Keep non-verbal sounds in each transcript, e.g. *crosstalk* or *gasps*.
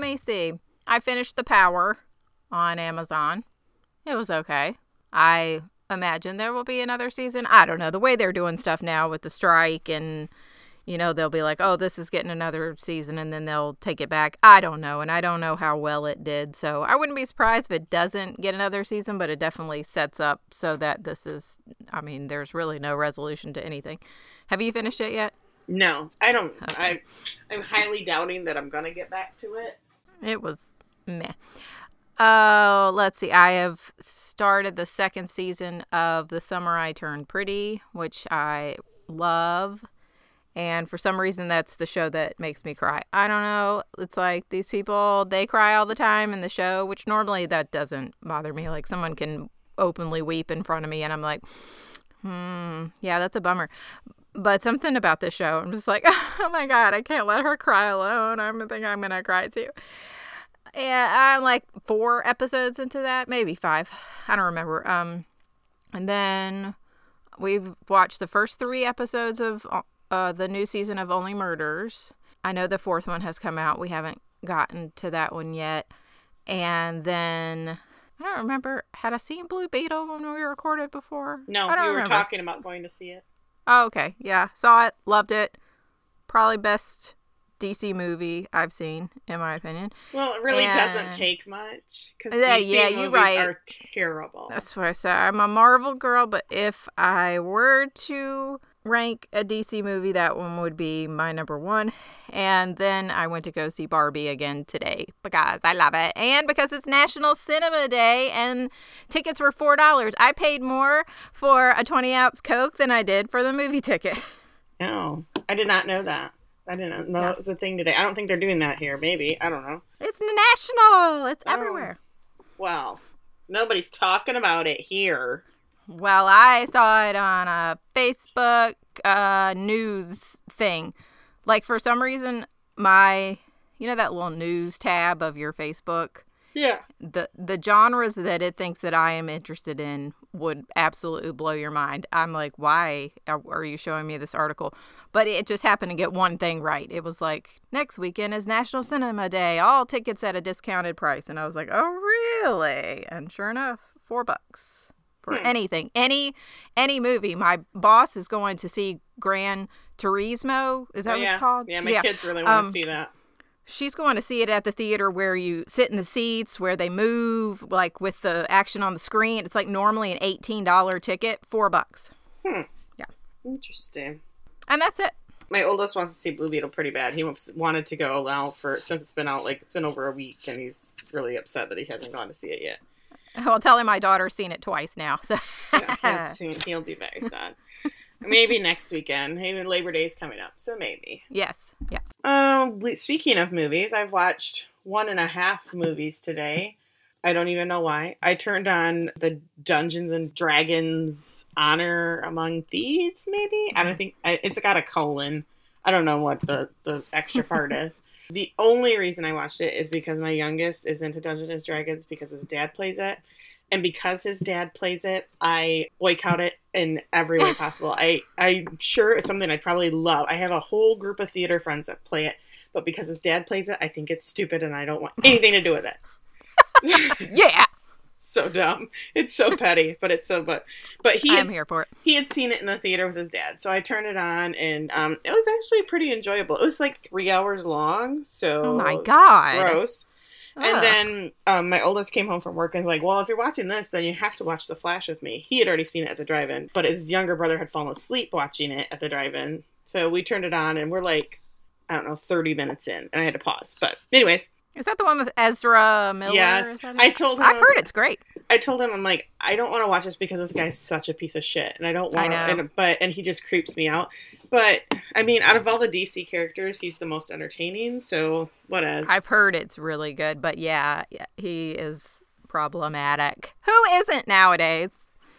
let me see. I finished The Power on Amazon. It was okay. I imagine there will be another season. I don't know. The way they're doing stuff now with the strike and you know, they'll be like, "Oh, this is getting another season," and then they'll take it back. I don't know, and I don't know how well it did, so I wouldn't be surprised if it doesn't get another season. But it definitely sets up so that this is. I mean, there's really no resolution to anything. Have you finished it yet? No, I don't. Okay. I, I'm highly doubting that I'm gonna get back to it. It was meh. Oh, uh, let's see. I have started the second season of The Summer I Turned Pretty, which I love. And for some reason, that's the show that makes me cry. I don't know. It's like these people, they cry all the time in the show, which normally that doesn't bother me. Like someone can openly weep in front of me, and I'm like, hmm, yeah, that's a bummer. But something about this show, I'm just like, *laughs* oh my God, I can't let her cry alone. I'm think I'm going to cry too. And I'm like four episodes into that, maybe five. I don't remember. Um, and then we've watched the first three episodes of uh, the new season of Only Murders. I know the fourth one has come out. We haven't gotten to that one yet. And then I don't remember. Had I seen Blue Beetle when we recorded before? No, I don't you were remember. talking about going to see it. Oh, okay. Yeah. Saw it. Loved it. Probably best DC movie I've seen, in my opinion. Well, it really and... doesn't take much because yeah, DC yeah, movies you're right. are terrible. That's what I said. I'm a Marvel girl, but if I were to rank a DC movie, that one would be my number one. And then I went to go see Barbie again today because I love it. And because it's National Cinema Day and tickets were $4. I paid more for a 20 ounce Coke than I did for the movie ticket. No, *laughs* oh, I did not know that. I didn't know yeah. that was a thing today. I don't think they're doing that here. Maybe. I don't know. It's national, it's oh. everywhere. Well, nobody's talking about it here. Well, I saw it on a Facebook uh, news thing. Like for some reason, my you know that little news tab of your Facebook. Yeah. The the genres that it thinks that I am interested in would absolutely blow your mind. I'm like, why are you showing me this article? But it just happened to get one thing right. It was like next weekend is National Cinema Day, all tickets at a discounted price, and I was like, oh really? And sure enough, four bucks for hmm. anything, any any movie. My boss is going to see Gran Turismo. Is that oh, what it's called? Yeah, my yeah. kids really want to um, see that. She's going to see it at the theater where you sit in the seats, where they move, like with the action on the screen. It's like normally an eighteen dollar ticket, four bucks. Hmm. Yeah. Interesting. And that's it. My oldest wants to see Blue Beetle pretty bad. He wanted to go now for since it's been out like it's been over a week, and he's really upset that he hasn't gone to see it yet. *laughs* Well, I'll tell him my daughter's seen it twice now. So, so *laughs* he'll be very sad. maybe next weekend. Maybe Labor Day is coming up, so maybe. Yes. Yeah. Um. Speaking of movies, I've watched one and a half movies today. I don't even know why. I turned on the Dungeons and Dragons Honor Among Thieves. Maybe I don't think it's got a colon. I don't know what the the extra part is. *laughs* The only reason I watched it is because my youngest is into Dungeons and Dragons because his dad plays it. And because his dad plays it, I boycott it in every way *laughs* possible. I, I'm sure it's something I'd probably love. I have a whole group of theater friends that play it, but because his dad plays it, I think it's stupid and I don't want anything to do with it. *laughs* yeah *laughs* so dumb. It's so petty, but it's so but but he I'm here for it. He had seen it in the theater with his dad, so I turned it on, and um, it was actually pretty enjoyable. It was like three hours long, so oh my god, gross. Ugh. And then um, my oldest came home from work and was like, "Well, if you're watching this, then you have to watch The Flash with me." He had already seen it at the drive-in, but his younger brother had fallen asleep watching it at the drive-in, so we turned it on, and we're like, I don't know, 30 minutes in, and I had to pause. But anyways, is that the one with Ezra Miller? Yes. I told him. I've heard it's great. I told him I'm like I don't want to watch this because this guy's such a piece of shit, and I don't want. I know. And, but and he just creeps me out. But I mean, out of all the DC characters, he's the most entertaining. So what else? I've heard it's really good, but yeah, yeah he is problematic. Who isn't nowadays?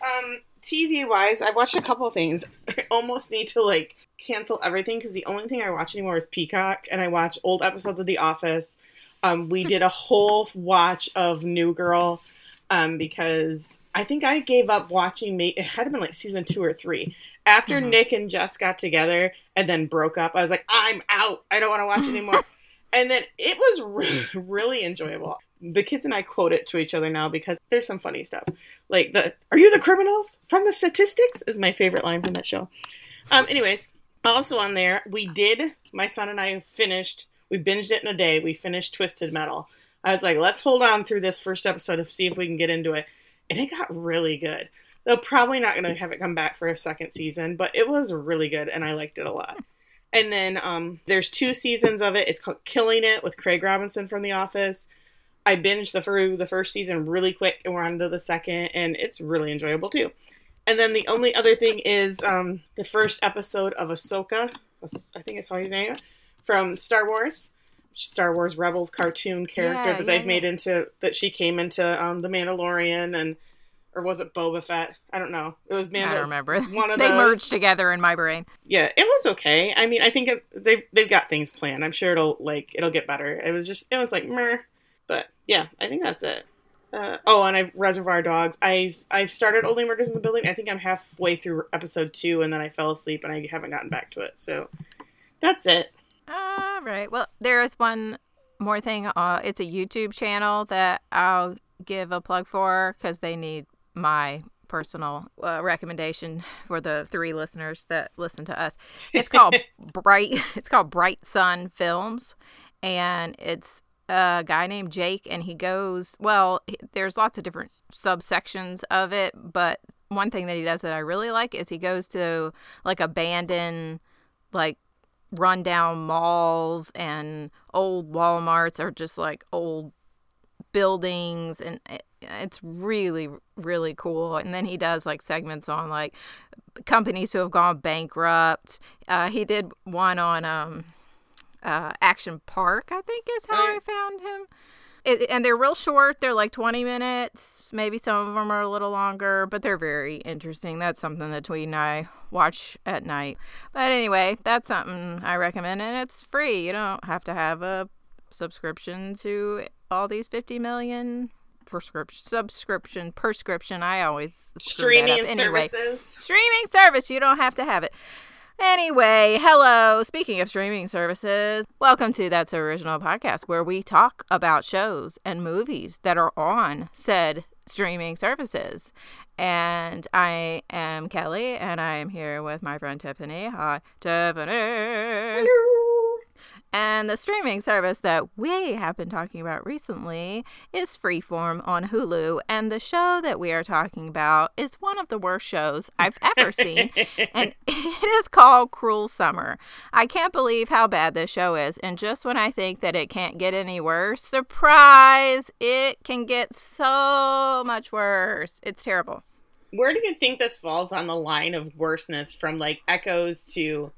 Um, TV wise, I've watched a couple of things. *laughs* I almost need to like cancel everything because the only thing I watch anymore is Peacock, and I watch old episodes of The Office um, we did a whole watch of New Girl um, because I think I gave up watching. It had been like season two or three. After mm-hmm. Nick and Jess got together and then broke up, I was like, I'm out. I don't want to watch anymore. *laughs* And then it was re- really enjoyable. The kids and I quote it to each other now because there's some funny stuff. Like the "Are you the criminals from the statistics?" is my favorite line from that show. Um, anyways, also on there, we did. My son and I finished. We binged it in a day. We finished Twisted Metal. I was like, let's hold on through this first episode to see if we can get into it, and it got really good. They're probably not going to have it come back for a second season, but it was really good, and I liked it a lot. And then um, there's two seasons of it. It's called Killing It with Craig Robinson from The Office. I binged the through the first season really quick, and we're on to the second, and it's really enjoyable too. And then the only other thing is um, the first episode of Ahsoka. I think it's how you name from Star Wars. Star Wars Rebels cartoon character Yeah, that yeah, they've made into that she came into um, the Mandalorian and or was it Boba Fett? I don't know. It was Mandalorian. I don't remember. *laughs* One of they those. merged together in my brain. Yeah, it was okay. I mean, I think it, they've they've got things planned. I'm sure it'll like it'll get better. It was just it was like meh, but yeah, I think that's it. Uh, oh, and I Reservoir Dogs. I I've started Only Murders in the Building. I think I'm halfway through episode two, and then I fell asleep and I haven't gotten back to it. So that's it. All right. Well, there is one more thing. Uh, it's a YouTube channel that I'll give a plug for because they need my personal uh, recommendation for the three listeners that listen to us. It's called *laughs* Bright. It's called Bright Sun Films, and it's a guy named Jake, and he goes. Well, there's lots of different subsections of it, but one thing that he does that I really like is he goes to like abandoned like rundown malls and old Walmarts are just like old buildings and it, it's really really cool. And then he does like segments on like companies who have gone bankrupt. Uh, he did one on um uh, action park i think is how i found him it, and they're real short. They're like 20 minutes. Maybe some of them are a little longer but they're very interesting. That's something that tweet and i watch at night. But anyway that's something i recommend and it's free. You don't have to have a subscription to all these 50 million prescription subscription prescription. I always Streaming anyway services. streaming service. You don't have to have it. Anyway, hello. Speaking of streaming services, welcome to That's Original Podcast, where we talk about shows and movies that are on said streaming services. And I am Kelly, and I am here with my friend Tiffany. Hi, Tiffany. And the streaming service that we have been talking about recently is Freeform on Hulu. And the show that we are talking about is one of the worst shows I've ever seen. and *laughs* *laughs* it is called Cruel Summer. I can't believe how bad this show is. And just when I think that it can't get any worse, surprise, it can get so much worse. It's terrible. Where do you think this falls on the line of worseness from like Echoes to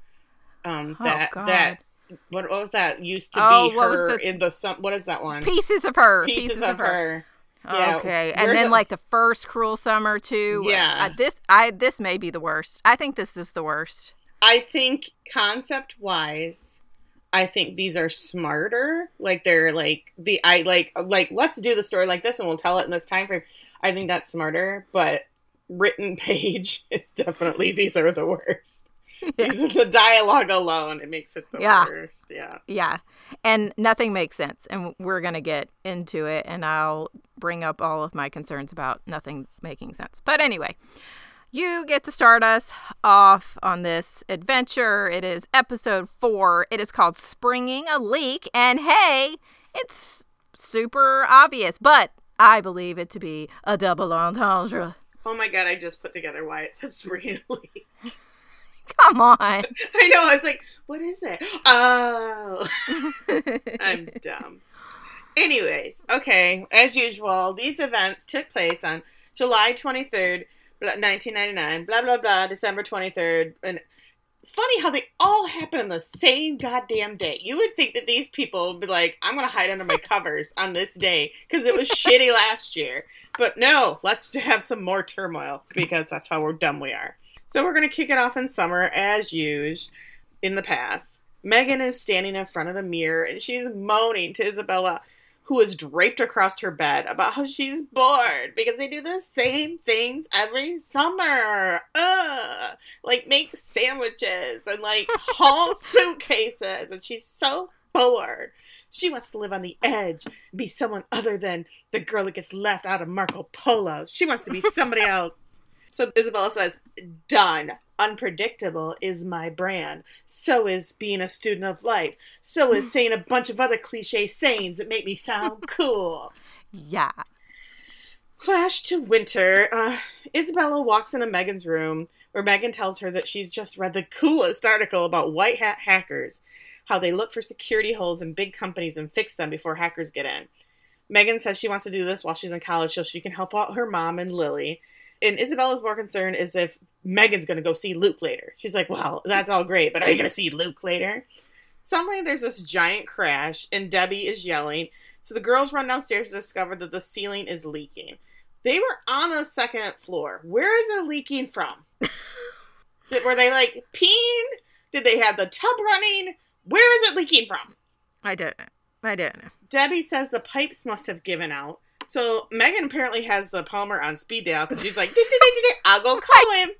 um Oh, that God. that what, what was that used to Oh, be what was the- in the some what is that one Pieces of her. pieces, of her. Yeah, Okay, and then it- like the first Cruel Summer too. Yeah. uh, this I this may be the worst. I think this is the worst. I think concept wise, I think these are smarter. Like they're like the I like like let's do the story like this and we'll tell it in this time frame. I think that's smarter, but written *laughs* page is definitely these are the worst. *laughs* The dialogue alone, it makes it the Yeah. worst. Yeah. Yeah, and nothing makes sense, and we're gonna get into it, and I'll bring up all of my concerns about nothing making sense. But anyway. You get to start us off on this adventure. It is episode four. It is called Springing a Leak. And hey, it's super obvious, but I believe it to be a double entendre. Oh my god, I just put together why it says *laughs* really. *laughs* Come on. *laughs* I know, I was like, what is it? Oh *laughs* I'm dumb. Anyways, okay, as usual, these events took place on July 23rd, 1999, blah, blah, blah, December 23rd. And funny how they all happen on the same goddamn day. You would think that these people would be like, I'm going to hide under my covers on this day because it was shitty last year. But no, let's have some more turmoil because that's how we're dumb we are. So we're going to kick it off in summer as usual in the past. Megan is standing in front of the mirror and she's moaning to Isabella, who is draped across her bed, about how she's bored because they do the same things every summer. Ugh. Like make sandwiches and like *laughs* haul suitcases, and she's so bored. She wants to live on the edge, be someone other than the girl that gets left out of Marco Polo. She wants to be somebody *laughs* else. So Isabella says, Done. Unpredictable is my brand. So is being a student of life. So is *laughs* saying a bunch of other cliche sayings that make me sound *laughs* cool. Yeah. Clash to winter. Uh, Isabella walks into Megan's room where Megan tells her that she's just read the coolest article about white hat hackers, how they look for security holes in big companies and fix them before hackers get in. Megan says she wants to do this while she's in college so she can help out her mom and Lily. And Isabella's more concerned is if Megan's going to go see Luke later. She's like, well, that's all great, but are you going to see Luke later? Suddenly, there's this giant crash, and Debbie is yelling. So the girls run downstairs to discover that the ceiling is leaking. They were on the second floor. Where is it leaking from? *laughs* Did, were they like peeing? Did they have the tub running? Where is it leaking from? I don't know. I don't know. Debbie says the pipes must have given out. So Megan apparently has the Palmer on speed dial because she's like, I'll go *laughs* call him.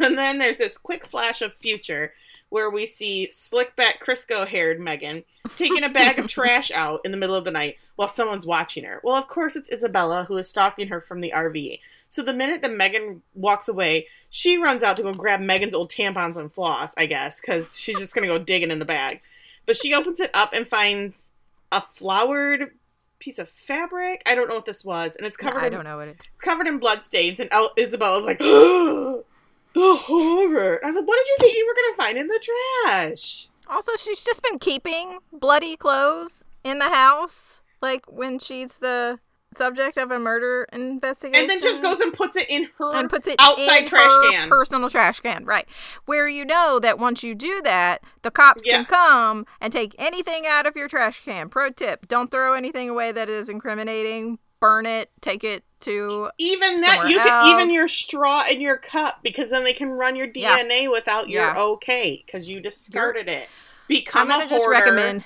and then there's this quick flash of future where we see slick back Crisco haired Megan taking a bag of *laughs* trash out in the middle of the night while someone's watching her. Well, of course, it's Isabella who is stalking her from the RV. So the minute that Megan walks away, she runs out to go grab Megan's old tampons and floss, I guess, because she's just going to go digging in the bag. But she opens it up and finds a flowered piece of fabric. I don't know what this was, and it's covered. I in, don't know what it. It's covered in blood stains, and El- Isabella's like, *gasps* "The horror!" I was like, "What did you think you were gonna find in the trash?" Also, she's just been keeping bloody clothes in the house, like when she's the subject of a murder investigation, And then just goes and puts it in her and puts it outside trash can. personal trash can, right? Where you know that once you do that, the cops Yeah. can come and take anything out of your trash can. Pro tip: Don't throw anything away that is incriminating. Burn it. Take it to. even that you can even your straw in your cup because then they can run your Yeah. DNA without your Yeah. okay because you discarded it. I'm Become gonna a just hoarder recommend.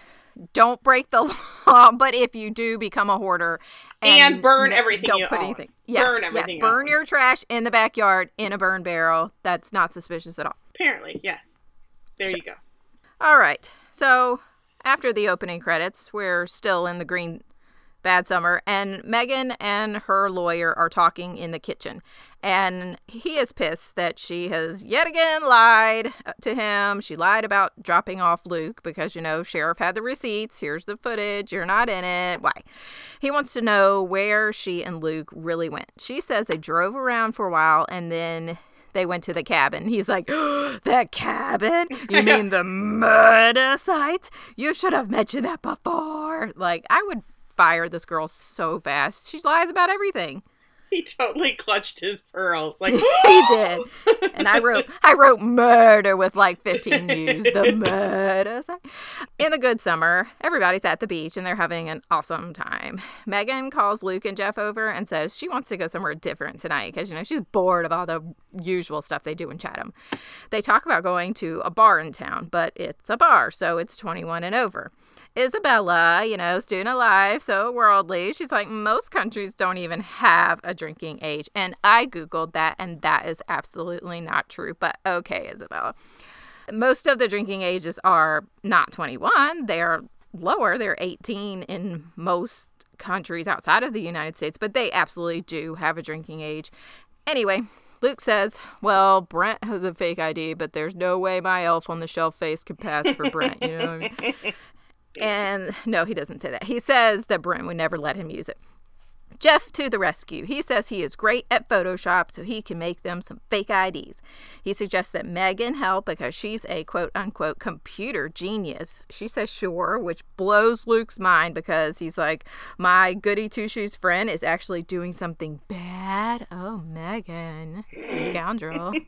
Don't break the *laughs* law, but if you do become a hoarder And burn everything don't put own. anything. Yes, Burn everything you burn your trash in the backyard in a burn barrel. That's not suspicious at all. Apparently, yes. There you go. All right. So after the opening credits, we're still in the green bad summer, and Megan and her lawyer are talking in the kitchen. And he is pissed that she has yet again lied uh, to him. She lied about dropping off Luke because, you know, Sheriff had the receipts. Here's the footage. You're not in it. Why? He wants to know where she and Luke really went. She says they drove around for a while and then they went to the cabin. He's like, *gasps* The cabin? You *laughs* mean the murder site? You should have mentioned that before. Like, I would fire this girl so fast. She lies about everything. He totally clutched his pearls. Like he did. And I wrote I wrote murder with like 15 U's. The *laughs* murder. In the good summer, everybody's at the beach and they're having an awesome time. Megan calls Luke and Jeff over and says she wants to go somewhere different tonight because you know she's bored of all the usual stuff they do in Chatham. They talk about going to a bar in town, but it's a bar, so it's 21 and over. Isabella, you know, student of life, so worldly. She's like, most countries don't even have a drinking age. And I Googled that, and that is absolutely not true. But okay, Isabella. Most of the drinking ages are not 21, they're lower, they're 18 in most countries outside of the United States, but they absolutely do have a drinking age. Anyway, Luke says, Well, Brent has a fake ID, but there's no way my elf on the shelf face could pass for Brent. You know what I mean? *laughs* And no, he doesn't say that. He says that Brent would never let him use it. Jeff to the rescue. He says he is great at Photoshop so he can make them some fake IDs. He suggests that Megan help because she's a quote unquote computer genius. She says sure, which blows Luke's mind because he's like, My goody two shoes friend is actually doing something bad. Oh, Megan, scoundrel. *laughs*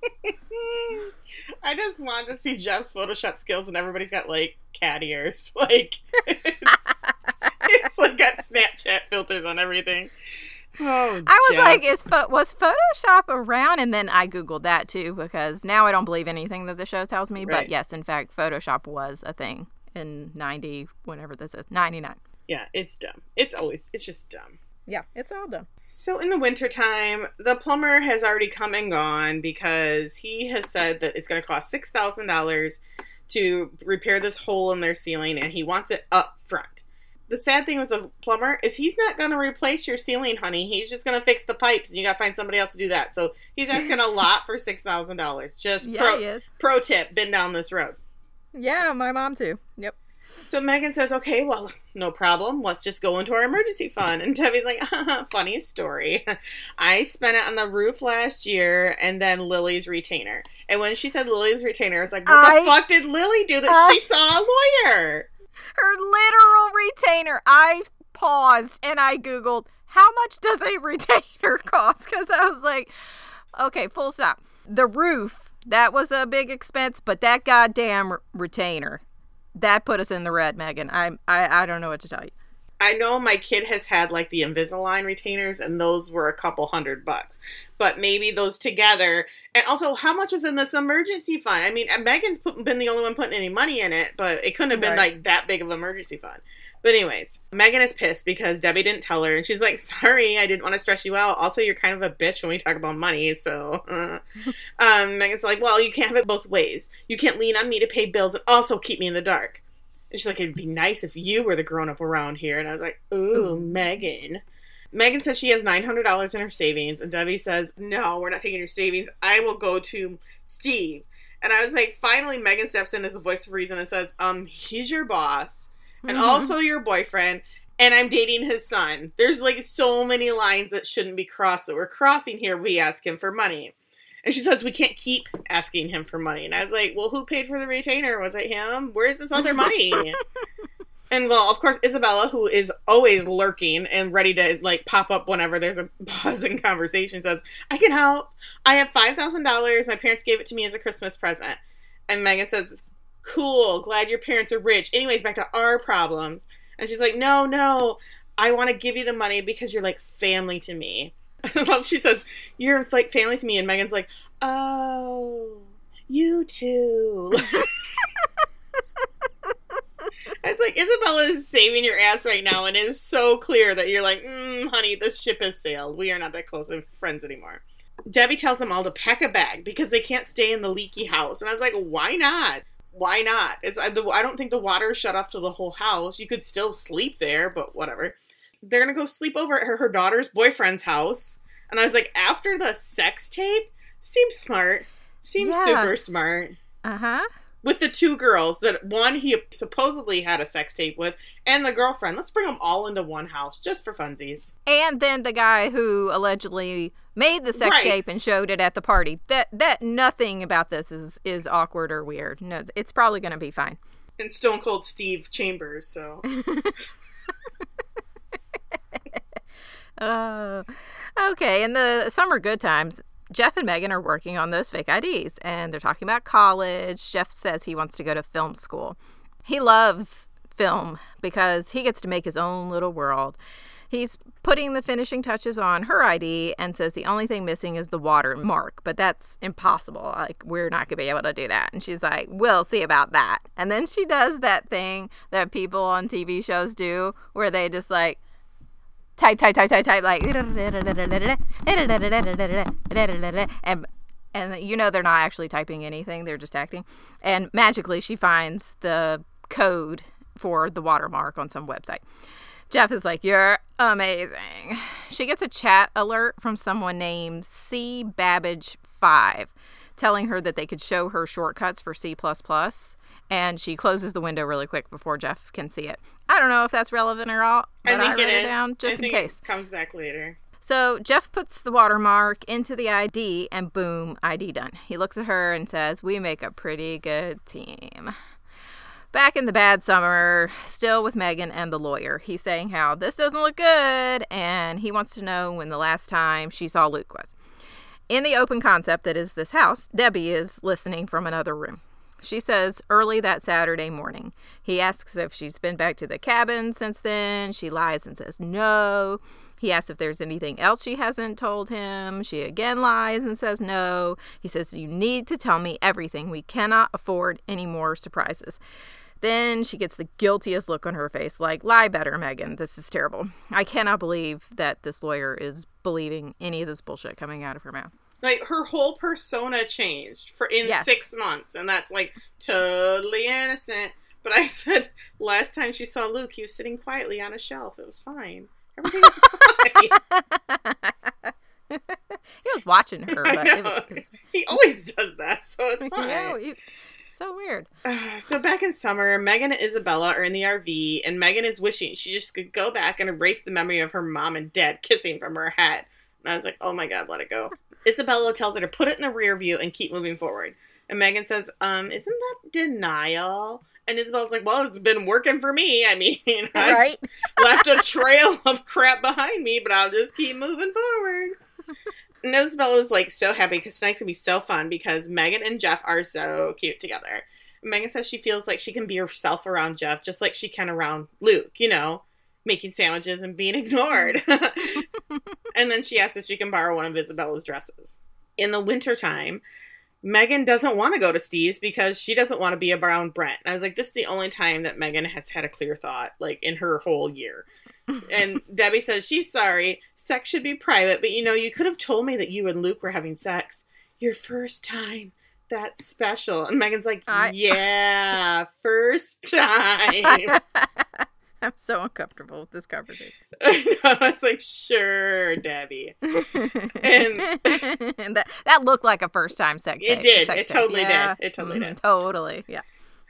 I just want to see Jeff's Photoshop skills, and everybody's got like cat ears. *laughs* Like it's, *laughs* it's like got Snapchat filters on everything. Oh, I was Jeff. like, is pho- was Photoshop around? And then I googled that too because now I don't believe anything that the show tells me. Right. But yes, in fact, Photoshop was a thing in ninety, whenever this is, ninety nine. yeah, it's dumb. It's always it's just dumb. Yeah, it's all done. So in the wintertime, the plumber has already come and gone because he has said that it's going to cost six thousand dollars to repair this hole in their ceiling, and he wants it up front. The sad thing with the plumber is he's not going to replace your ceiling, honey. He's just going to fix the pipes, and you got to find somebody else to do that. So he's asking a *laughs* lot for six thousand dollars. Just Yeah, pro, pro tip: been down this road. Yeah, my mom too. Yep. So Megan says, okay, well, no problem. Let's just go into our emergency fund. And Debbie's like, *laughs* funny story. *laughs* I spent it on the roof last year and then Lily's retainer. And when she said Lily's retainer, I was like, what I- the fuck did Lily do that I- she saw a lawyer? Her literal retainer. I paused and I Googled, how much does a *laughs* retainer cost? Because I was like, okay, full stop. The roof, that was a big expense, but that goddamn retainer, that put us in the red, Megan. I, I, I don't know what to tell you. I know my kid has had like the Invisalign retainers, and those were a couple hundred bucks. But maybe those together, and also how much was in this emergency fund? I mean, Megan's put, been the only one putting any money in it, but it couldn't have been Right. like that big of an emergency fund. But anyways, Megan is pissed because Debbie didn't tell her, and she's like, "Sorry, I didn't want to stress you out. Also, you're kind of a bitch when we talk about money." So, *laughs* um, Megan's like, "Well, you can't have it both ways. You can't lean on me to pay bills and also keep me in the dark." And she's like, it'd be nice if you were the grown up around here. And I was like, ooh, Megan. Megan says she has $900 in her savings. And Debbie says, no, we're not taking your savings. I will go to Steve. And I was like, finally, Megan steps in as the voice of reason and says, um, he's your boss and mm-hmm. also your boyfriend. And I'm dating his son. There's like so many lines that shouldn't be crossed that we're crossing here. We ask him for money. And she says we can't keep asking him for money. And I was like, well, who paid for the retainer? Was it him? Where's this other money? *laughs* and well, of course, Isabella, who is always lurking and ready to like pop up whenever there's a *laughs* pause in conversation, says, I can help. I have $5,000. My parents gave it to me as a Christmas present. And Megan says, cool. Glad your parents are rich. Anyways, back to our problems. And she's like, no, no. I want to give you the money because you're like family to me. *laughs* She says, You're like family to me. And Megan's like, Oh, you too. *laughs* it's like Isabella is saving your ass right now, and it is so clear that you're like, mm, honey, this ship has sailed. We are not that close of friends anymore. Debbie tells them all to pack a bag because they can't stay in the leaky house. And I was like, why not? Why not? It's I, the, I don't think the water shut off to the whole house. You could still sleep there, but whatever. They're gonna go sleep over at her, her daughter's boyfriend's house. And I was like, after the sex tape, seems smart. Seems super smart. Uh huh. With the two girls that one he supposedly had a sex tape with, and the girlfriend. Let's bring them all into one house just for funsies. And then the guy who allegedly made the sex Right. tape and showed it at the party. That that nothing about this is is awkward or weird. No, it's- probably going to be fine. And Stone Cold Steve Chambers, so Uh, *laughs* okay, in the summer good times, Jeff and Megan are working on those fake IDs and they're talking about college. Jeff says he wants to go to film school. He loves film because he gets to make his own little world. He's putting the finishing touches on her ID and says the only thing missing is the watermark, but that's impossible. Like, we're not going to be able to do that. And she's like, we'll see about that. And then she does that thing that people on TV shows do where they just like, type, type, type, type, type, like, and and you know they're not actually typing anything; they're just acting. And magically, she finds the code for the watermark on some website. Jeff is like, "You're amazing." She gets a chat alert from someone named C Babbage Five, telling her that they could show her shortcuts for C and she closes the window really quick before Jeff can see it. I don't know if that's relevant or all, but I, I think wrote it it, is. down just I in case. it comes back later. So Jeff puts the watermark into the ID and boom, ID done. He looks at her and says, We make a pretty good team. Back in the bad summer, still with Megan and the lawyer, he's saying how this doesn't look good and he wants to know when the last time she saw Luke was. In the open concept that is this house, Debbie is listening from another room. She says early that Saturday morning. He asks if she's been back to the cabin since then. She lies and says no. He asks if there's anything else she hasn't told him. She again lies and says no. He says, You need to tell me everything. We cannot afford any more surprises. Then she gets the guiltiest look on her face like, Lie better, Megan. This is terrible. I cannot believe that this lawyer is believing any of this bullshit coming out of her mouth. Like her whole persona changed for in Yes. six months, and that's like totally innocent. But I *laughs* said last time she saw Luke, he was sitting quietly on a shelf. It was fine. Everything was fine. *laughs* he was watching her, *laughs* but it was, it was he always does that, so it's fine. yeah, he's so weird. Uh, *sighs* so back in summer, Megan and Isabella are in the RV, and Megan is wishing she just could go back and erase the memory of her mom and dad kissing from her head. And I was like, oh my god, let it go. *laughs* Isabella tells her to put it in the rear view and keep moving forward. And Megan says, um, isn't that denial? And Isabella's like, well, it's been working for me. I mean, *laughs* I *laughs* Right? left a trail of crap behind me, but I'll just keep moving forward. And Isabella's like so happy because tonight's gonna be so fun because Megan and Jeff are so cute together. Megan says she feels like she can be herself around Jeff just like she can around Luke, you know, making sandwiches and being *laughs* ignored. *laughs* and then she asks if she can borrow one of Isabella's dresses. In the wintertime, Megan doesn't want to go to Steve's because she doesn't want to be around Brent. And I was like, this is the only time that Megan has had a clear thought, like in her whole year. And Debbie says she's sorry. Sex should be private, but you know, you could have told me that you and Luke were having sex. Your first time. That's special. And Megan's like, I- *laughs* yeah, first time. *laughs* I'm so uncomfortable with this conversation. *laughs* I know. I was like, sure, Debbie. and that that looked like a first time sex It tape. did. sex It tape. totally did. Yeah. It totally Mhm. did. Totally. Yeah.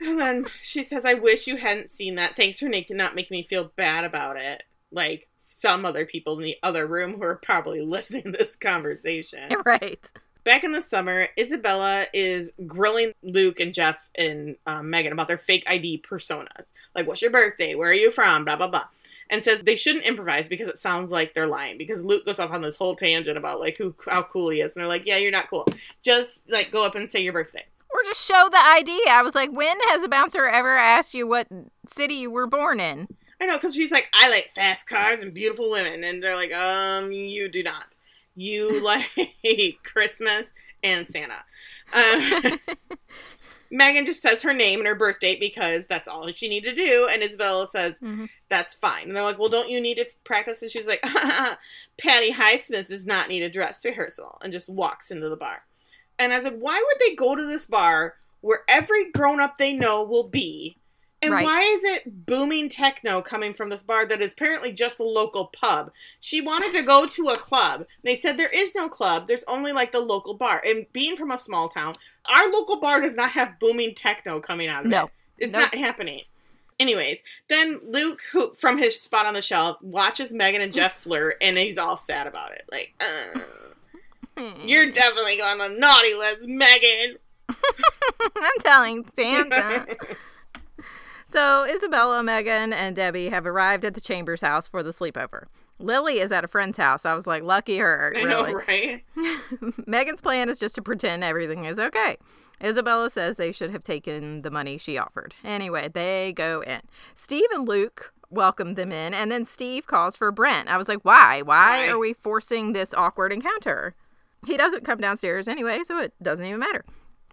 And then she says, I wish you hadn't seen that. Thanks for making not making me feel bad about it. Like some other people in the other room who are probably *laughs* listening to this conversation. *laughs* Right. Back in the summer, Isabella is grilling Luke and Jeff and um, Megan about their fake ID personas. Like, what's your birthday? Where are you from? Blah, blah, blah. And says they shouldn't improvise because it sounds like they're lying. Because Luke goes off on this whole tangent about like who how cool he is. And they're like, yeah, you're not cool. Just like go up and say your birthday. Or just show the ID. I was like, when has a bouncer ever asked you what city you were born in? I know, because she's like, I like fast cars and beautiful women. And they're like, um, you do not. You *laughs* like Christmas and Santa. Um, *laughs* Megan just says her name and her birth date because that's all she needed to do. And Isabella says, Mhm. that's fine. And they're like, well, don't you need to practice? And she's like, *laughs* Patty Highsmith does not need a dress rehearsal. And just walks into the bar. And I was like, why would they go to this bar where every grown up they know will be? And Right. why is it booming techno coming from this bar that is apparently just the local pub? She wanted to go to a club. They said there is no club. There's only like the local bar. And being from a small town, our local bar does not have booming techno coming out of No. it. It's Nope. not happening. Anyways, then Luke, who from his spot on the shelf, watches Megan and Jeff *laughs* flirt, and he's all sad about it. Like, uh, Hmm. you're definitely on the naughty list, Megan. *laughs* I'm telling Santa. *laughs* so Isabella, Megan, and Debbie have arrived at the Chambers house for the sleepover. Lily is at a friend's house. I was like, lucky her, I really. know, right? *laughs* Megan's plan is just to pretend everything is okay. Isabella says they should have taken the money she offered. Anyway, they go in. Steve and Luke welcome them in, and then Steve calls for Brent. I was like, why? Why Why? are we forcing this awkward encounter? He doesn't come downstairs anyway, so it doesn't even matter.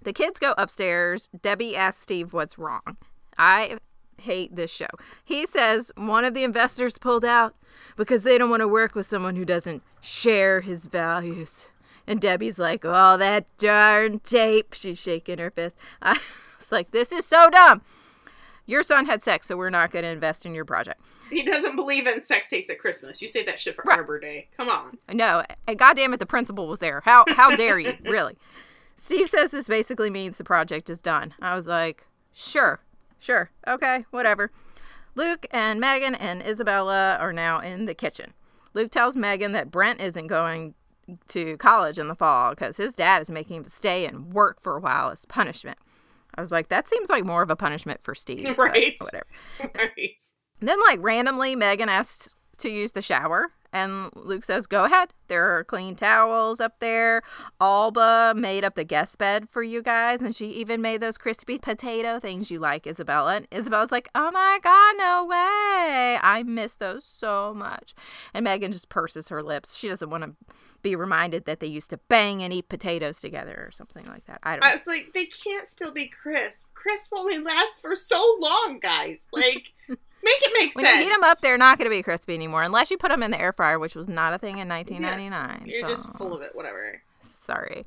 The kids go upstairs. Debbie asks Steve what's wrong. I hate this show. He says one of the investors pulled out because they don't want to work with someone who doesn't share his values. And Debbie's like, oh, that darn tape. She's shaking her fist. *laughs* I was like, this is so dumb. Your son had sex, so we're not going to invest in your project. He doesn't believe in sex tapes at Christmas. You say that shit for Right. Arbor Day. Come on. No, and goddamn it, the principal was there. How how *laughs* dare you? Really? Steve says this basically means the project is done. I was like, sure, sure, okay, whatever. Luke and Megan and Isabella are now in the kitchen. Luke tells Megan that Brent isn't going to college in the fall because his dad is making him stay and work for a while as punishment. I was like, that seems like more of a punishment for Steve. Right. Whatever. *laughs* right. Then, like, randomly, Megan asks to use the shower, and Luke says, Go ahead. There are clean towels up there. Alba made up the guest bed for you guys, and she even made those crispy potato things you like, Isabella. And Isabella's like, Oh my God, no way. I miss those so much. And Megan just purses her lips. She doesn't want to be reminded that they used to bang and eat potatoes together or something like that. I don't know. I was like, they can't still be crisp. Crisp only lasts for so long, guys. Like, *laughs* make it make When sense. you heat them up, they're not going to be crispy anymore unless you put them in the air fryer, which was not a thing in 1999. Yes, You're so. just full of it. Whatever. Sorry.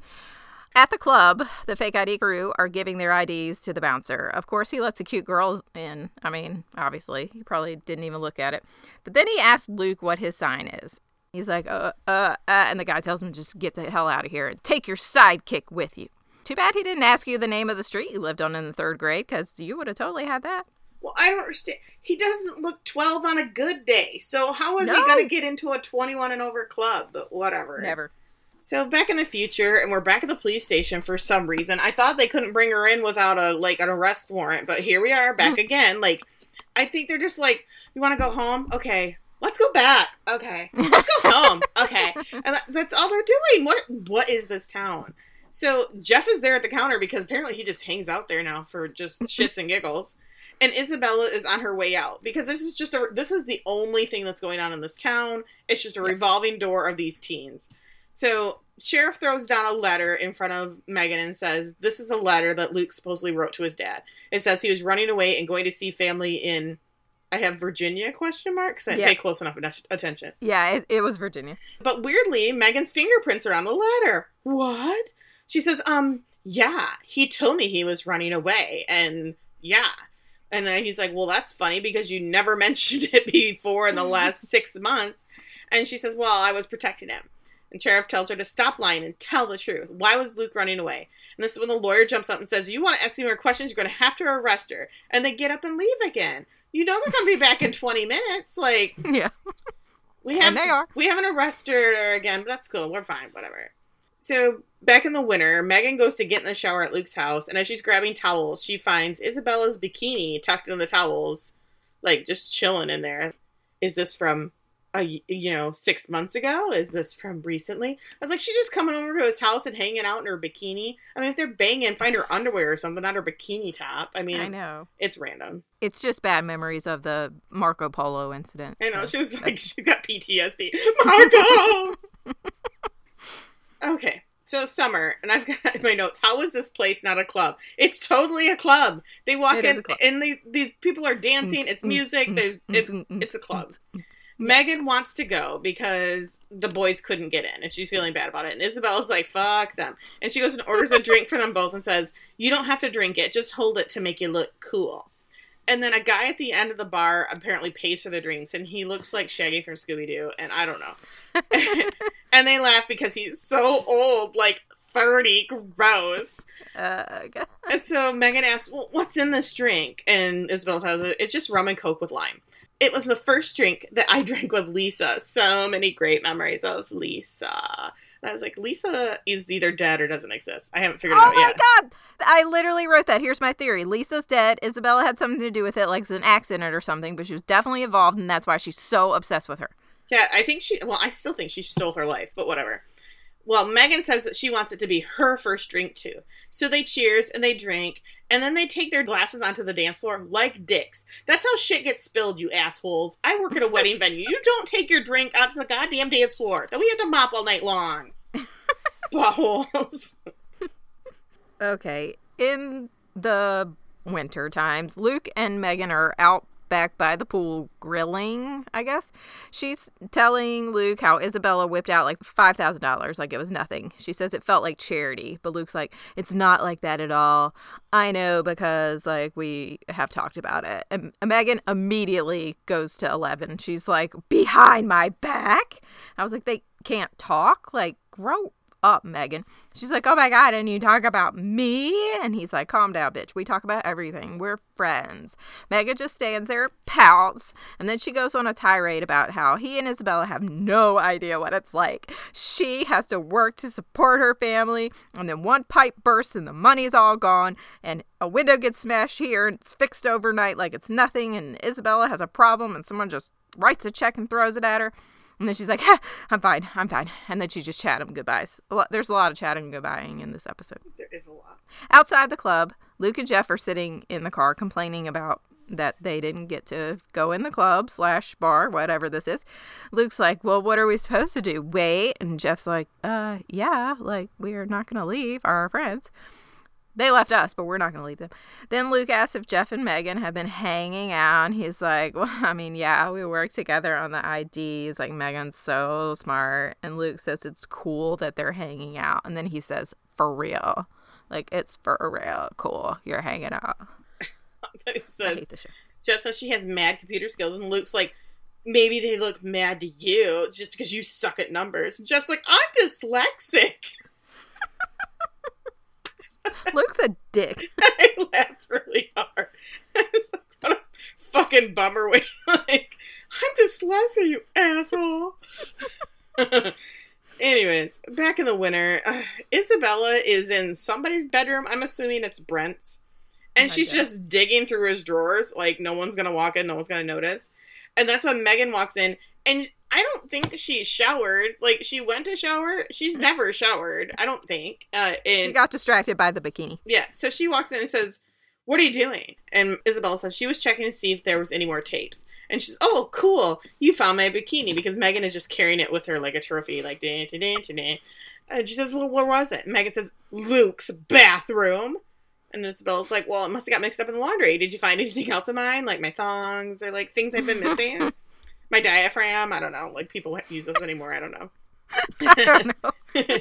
At the club, the fake ID crew are giving their IDs to the bouncer. Of course, he lets a cute girl in. I mean, obviously, he probably didn't even look at it. But then he asks Luke what his sign is. He's like, uh, uh, uh, and the guy tells him, just get the hell out of here and take your sidekick with you. Too bad he didn't ask you the name of the street you lived on in the third grade, because you would have totally had that. Well, I don't understand. He doesn't look 12 on a good day. So how is No. he going to get into a 21 and over club? But whatever. Never. So back in the future, and we're back at the police station for some reason. I thought they couldn't bring her in without a like an arrest warrant, but here we are back hmm. again. Like, I think they're just like, "You want to go home? Okay, let's go back. Okay, *laughs* let's go home. Okay," and that, that's all they're doing. What what is this town? So Jeff is there at the counter because apparently he just hangs out there now for just shits and giggles. And Isabella is on her way out because this is just a this is the only thing that's going on in this town. It's just a revolving door of these teens. So sheriff throws down a letter in front of Megan and says, "This is the letter that Luke supposedly wrote to his dad. It says he was running away and going to see family in, I have Virginia question mark because I Yeah. pay close enough attention. Yeah, it, it was Virginia. But weirdly, Megan's fingerprints are on the letter. What? She says, um, yeah, he told me he was running away, and yeah." And then he's like, Well, that's funny because you never *laughs* mentioned it before in the last *laughs* six months. And she says, Well, I was protecting him. And Sheriff tells her to stop lying and tell the truth. Why was Luke running away? And this is when the lawyer jumps up and says, You want to ask me more questions? You're going to have to arrest her. And they get up and leave again. You know they're going to be back in 20 minutes. Like, Yeah. we have And they are. we haven't arrested her again, but that's cool. We're fine, whatever. So back in the winter, Megan goes to get in the shower at Luke's house, and as she's grabbing towels, she finds Isabella's bikini tucked in the towels, like just chilling in there. Is this from a you know six months ago? Is this from recently? I was like, she's just coming over to his house and hanging out in her bikini. I mean, if they're banging, find her underwear or something, not her bikini top. I mean, I know. it's random. It's just bad memories of the Marco Polo incident. I know so she was like she got PTSD. Marco. *laughs* okay, so summer, and I've got *laughs* my notes. How is this place not a club? It's totally a club. They walk It in, is a club. and these people are dancing. It's music. There's it's it's a club. Megan wants to go because the boys couldn't get in, and she's feeling bad about it. And Isabella's like, "Fuck them," and she goes and orders a drink for them both, and says, "You don't have to drink it. Just hold it to make you look cool." And then a guy at the end of the bar apparently pays for the drinks, and he looks like Shaggy from Scooby Doo, and I don't know. *laughs* and they laugh because he's so old, like thirty, gross. Uh, God. And so Megan asks, "Well, what's in this drink?" And Isabella tells her, "It's just rum and coke with lime." It was the first drink that I *laughs* drank with Lisa. So many great memories of Lisa. I was like, Lisa is either dead or doesn't exist. I haven't figured it oh out. Oh my yet. god! I literally wrote that. Here's my theory. Lisa's dead. Isabella had something to do with it, like it's an accident or something, but she was definitely involved, and that's why she's so obsessed with her. Yeah, I think she. Well, I still think she stole her life, but whatever. Well, Megan says that she wants it to be her first drink too. So they cheers and they drink, and then they take their glasses onto the dance floor like dicks. That's how shit gets spilled, you assholes. I work at a wedding venue. You don't take your drink out to the goddamn dance floor. Then we have to mop all night long. *laughs* Buttholes. Okay. In the winter times, Luke and Megan are out back by the pool grilling, I guess. She's telling Luke how Isabella whipped out like $5,000 like it was nothing. She says it felt like charity, but Luke's like, it's not like that at all. I know because like we have talked about it. And Megan immediately goes to 11. She's like, behind my back. I was like, they can't talk. Like, grow up, Megan. She's like, oh my God, and you talk about me? And he's like, calm down, bitch. We talk about everything. We're friends. Megan just stands there, pouts, and then she goes on a tirade about how he and Isabella have no idea what it's like. She has to work to support her family, and then one pipe bursts and the money's all gone, and a window gets smashed here and it's fixed overnight like it's nothing, and Isabella has a problem and someone just writes a check and throws it at her. And then she's like, I'm fine, I'm fine. And then she just chat him goodbyes. A lot, there's a lot of chatting goodbying in this episode. There is a lot. Outside the club, Luke and Jeff are sitting in the car complaining about that they didn't get to go in the club slash bar, whatever this is. Luke's like, Well, what are we supposed to do? Wait. And Jeff's like, Uh, yeah, like we're not gonna leave our friends. They left us, but we're not going to leave them. Then Luke asks if Jeff and Megan have been hanging out. And he's like, *laughs* Well, I mean, yeah, we work together on the IDs. Like, Megan's so smart. And Luke says it's cool that they're hanging out. And then he says, For real. Like, it's for real cool. You're hanging out. *laughs* I hate the show. Jeff says she has mad computer skills, and Luke's like, maybe they look mad to you just because you suck at numbers. And Jeff's like, I'm dyslexic. Luke's a dick. *laughs* I laughed really hard. *laughs* It's like, what a fucking bummer *laughs* way. like, I'm dyslexic, you asshole. Anyways, back in the winter, uh, Isabella is in somebody's bedroom. I'm assuming it's Brent's. And Oh she's God. just digging through his drawers like no one's going to walk in, no one's going to notice. And that's when Megan walks in. And I don't think she showered. Like, she went to shower. She's never showered, I don't think. Uh, and She got distracted by the bikini. yeah, so she walks in and says, What are you doing? And Isabella says she was checking to see if there was any more tapes. And she's, Oh, cool. You found my bikini because Megan is just carrying it with her like a trophy, like, ding, ding, ding, ding. And she says, Well, where was it? And Megan says, Luke's bathroom. And Isabella's like, Well, it must have got mixed up in the laundry. Did you find anything else of mine? Like my thongs or like things I've been missing? *laughs* my diaphragm? I don't know. Like people use those anymore. I don't know. I don't know. *laughs*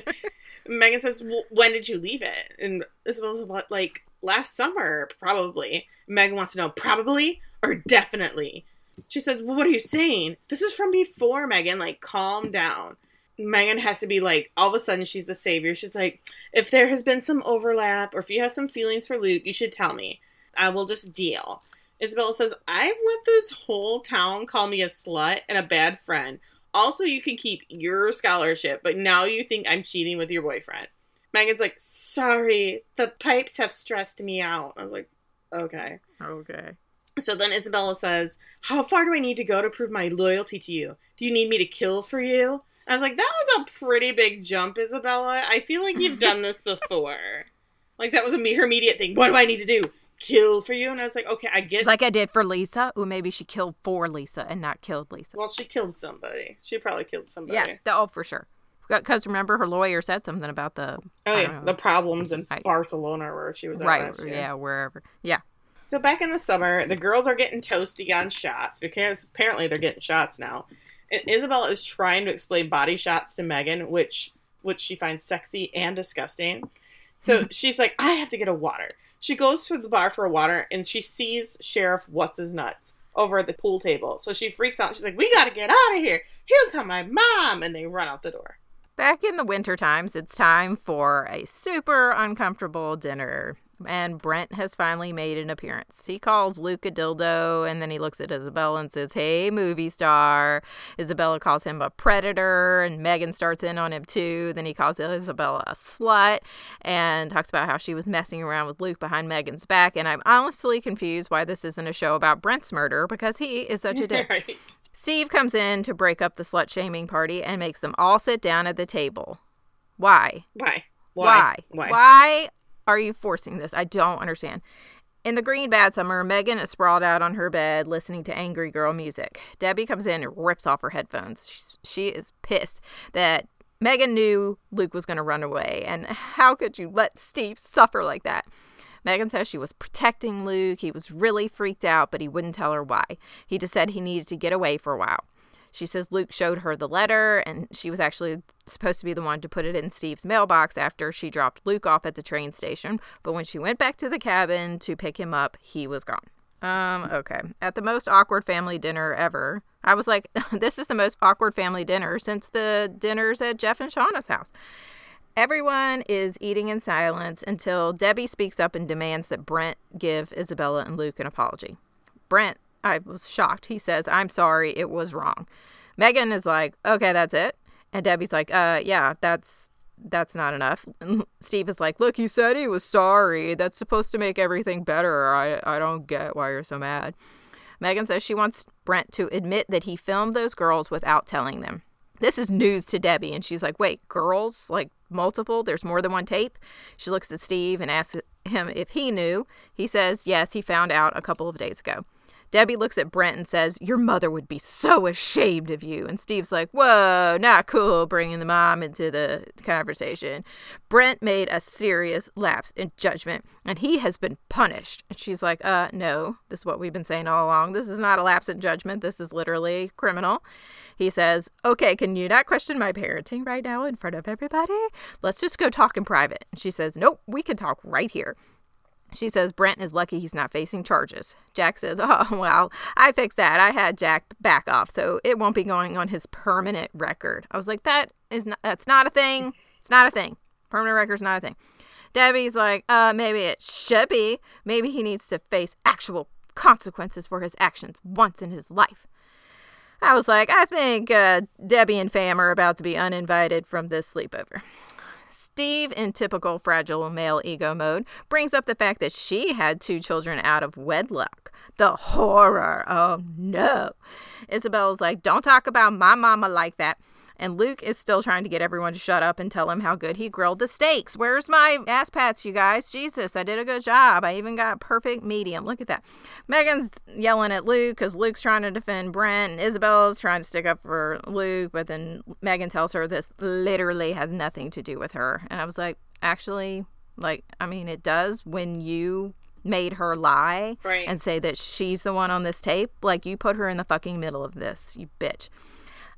*laughs* Megan says, well, "When did you leave it?" And Isabella's what, like last summer, probably. Megan wants to know, probably or definitely. She says, "Well, what are you saying? This is from before, Megan. Like, calm down." Megan has to be like, all of a sudden, she's the savior. She's like, "If there has been some overlap, or if you have some feelings for Luke, you should tell me. I will just deal." Isabella says, "I've let this whole town call me a slut and a bad friend." Also, you can keep your scholarship, but now you think I'm cheating with your boyfriend. Megan's like, sorry, the pipes have stressed me out. I was like, okay. Okay. So then Isabella says, How far do I need to go to prove my loyalty to you? Do you need me to kill for you? I was like, That was a pretty big jump, Isabella. I feel like you've done this before. *laughs* like, that was a me- her immediate thing. What do I need to do? Kill for you? And I was like, Okay, I get Like I did for Lisa. Ooh, maybe she killed for Lisa and not killed Lisa. Well, she killed somebody. She probably killed somebody. Yes, the- oh, for sure. Because remember, her lawyer said something about the Oh, yeah. know. The problems in Right. Barcelona where she was right, yeah, wherever, yeah. So back in the summer, the girls are getting toasty on shots because apparently they're getting shots now. And Isabella is trying to explain body shots to Megan, which which she finds sexy and disgusting. So *laughs* she's like, I have to get a water. She goes to the bar for water and she sees Sheriff What's His Nuts over at the pool table. So she freaks out. She's like, We gotta get out of here. He'll tell my mom and they run out the door. Back in the winter times, it's time for a super uncomfortable dinner. And Brent has finally made an appearance. He calls Luke a dildo, and then he looks at Isabella and says, Hey, movie star. Isabella calls him a predator, and Megan starts in on him too. Then he calls Isabella a slut and talks about how she was messing around with Luke behind Megan's back. And I'm honestly confused why this isn't a show about Brent's murder because he is such a *laughs* dick. right. Steve comes in to break up the slut shaming party and makes them all sit down at the table. Why? Why? Why? Why? Why are you forcing this? I don't understand. In the green bad summer, Megan is sprawled out on her bed listening to angry girl music. Debbie comes in and rips off her headphones. She's, she is pissed that Megan knew Luke was going to run away. And how could you let Steve suffer like that? Megan says she was protecting Luke. He was really freaked out, but he wouldn't tell her why. He just said he needed to get away for a while. She says Luke showed her the letter, and she was actually supposed to be the one to put it in Steve's mailbox after she dropped Luke off at the train station. But when she went back to the cabin to pick him up, he was gone. Um, okay. At the most awkward family dinner ever, I was like, *laughs* this is the most awkward family dinner since the dinners at Jeff and Shauna's house. Everyone is eating in silence until Debbie speaks up and demands that Brent give Isabella and Luke an apology. Brent, I was shocked. He says, I'm sorry, it was wrong. Megan is like, okay, that's it. And Debbie's like, uh, yeah, that's that's not enough. And *laughs* Steve is like, look, you said he was sorry. That's supposed to make everything better. I, I don't get why you're so mad. Megan says she wants Brent to admit that he filmed those girls without telling them. This is news to Debbie, and she's like, wait, girls? Like multiple? There's more than one tape? She looks at Steve and asks him if he knew. He says, yes, he found out a couple of days ago. Debbie looks at Brent and says, Your mother would be so ashamed of you. And Steve's like, Whoa, not cool bringing the mom into the conversation. Brent made a serious lapse in judgment and he has been punished. And she's like, Uh, no, this is what we've been saying all along. This is not a lapse in judgment. This is literally criminal. He says, Okay, can you not question my parenting right now in front of everybody? Let's just go talk in private. And she says, Nope, we can talk right here. She says Brent is lucky he's not facing charges. Jack says, Oh, *laughs* well, I fixed that. I had Jack back off, so it won't be going on his permanent record. I was like, That is not, that's not a thing. It's not a thing. Permanent record's not a thing. Debbie's like, uh, maybe it should be. Maybe he needs to face actual consequences for his actions once in his life. I was like, I think uh, Debbie and Fam are about to be uninvited from this sleepover. Steve, in typical fragile male ego mode, brings up the fact that she had two children out of wedlock. The horror. Oh no. Isabel's like, don't talk about my mama like that. And Luke is still trying to get everyone to shut up and tell him how good he grilled the steaks. Where's my ass pats, you guys? Jesus, I did a good job. I even got perfect medium. Look at that. Megan's yelling at Luke because Luke's trying to defend Brent, and Isabel's trying to stick up for Luke. But then Megan tells her this literally has nothing to do with her. And I was like, actually, like, I mean, it does when you made her lie Right. and say that she's the one on this tape. Like, you put her in the fucking middle of this, you bitch.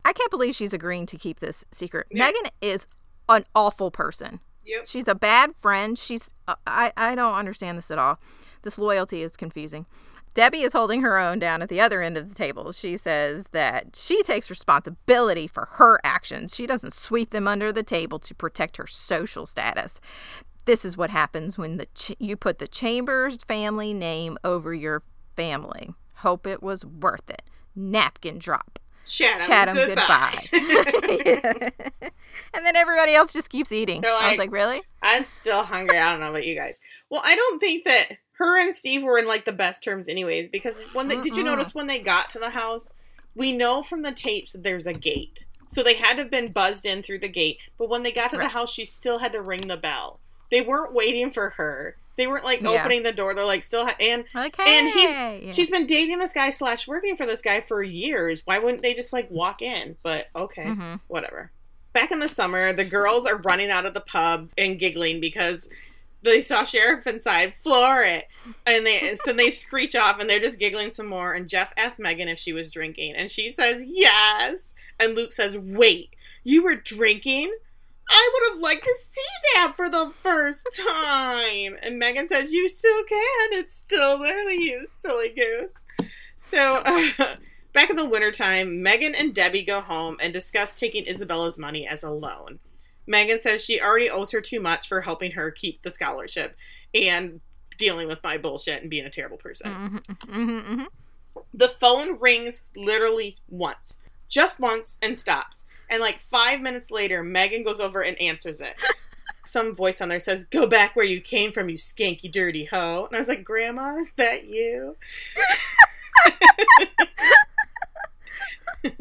I can't believe she's agreeing to keep this secret. Yeah. Megan is an awful person. Yep. She's a bad friend. She's uh, I I don't understand this at all. This loyalty is confusing. Debbie is holding her own down at the other end of the table. She says that she takes responsibility for her actions. She doesn't sweep them under the table to protect her social status. This is what happens when the ch- you put the Chambers family name over your family. Hope it was worth it. Napkin drop. Chatham, Chatham, goodbye. goodbye. *laughs* *laughs* and then everybody else just keeps eating. They're I was like- like, really? I'm still hungry. I don't know about you guys. Well, I don't think that her and Steve were in like the best terms, anyways. Because when they, did you notice when they got to the house, we know from the tapes that there's a gate, so they had to have been buzzed in through the gate. But when they got to the house, she still had to ring the bell. They weren't waiting for her. They weren't like Yeah. opening the door. They're like still ha- and Like, And he's- Yeah. she's been dating this guy slash working for this guy for years. Why wouldn't they just like walk in? But okay Mhm. whatever. Back in the summer, the girls are running out of the pub and giggling because they saw sheriff inside. Floor it, and they so they screech off and they're just giggling some more. And Jeff asks Megan if she was drinking, and she says yes. And Luke says, "Wait, you were drinking? I would have liked to see that for the first time." And Megan says, "You still can. It's still there, you silly goose." So. Uh, *laughs* Back in the wintertime, Megan and Debbie go home and discuss taking Isabella's money as a loan. Megan says she already owes her too much for helping her keep the scholarship and dealing with my bullshit and being a terrible person. Mhm, mhm, mhm. The phone rings literally once, just once, and stops. And like five minutes later, Megan goes over and answers it. Some voice on there says, Go back where you came from, you skanky dirty hoe. And I was like, Grandma, is that you? *laughs*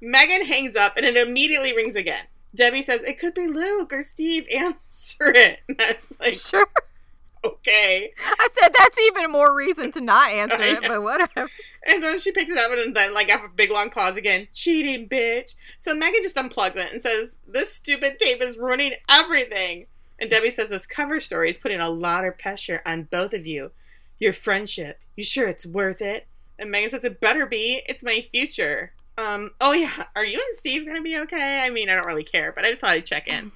Megan hangs up and it immediately rings again. Debbie says, It could be Luke or Steve. Answer it. *laughs* And I was like, Sure. Okay. I said that's even more reason to not answer *laughs* it, but whatever. *laughs* And then she picks it up and then, like, after a big long pause again, cheating, bitch. So Megan just unplugs it and says, This stupid tape is ruining everything. And Debbie says, This cover story is putting a lot of pressure on both of you. Your friendship. You sure it's worth it? And Megan says, It better be. It's my future. Um, oh yeah, are you and Steve gonna be okay? I mean, I don't really care, but I thought I'd check in.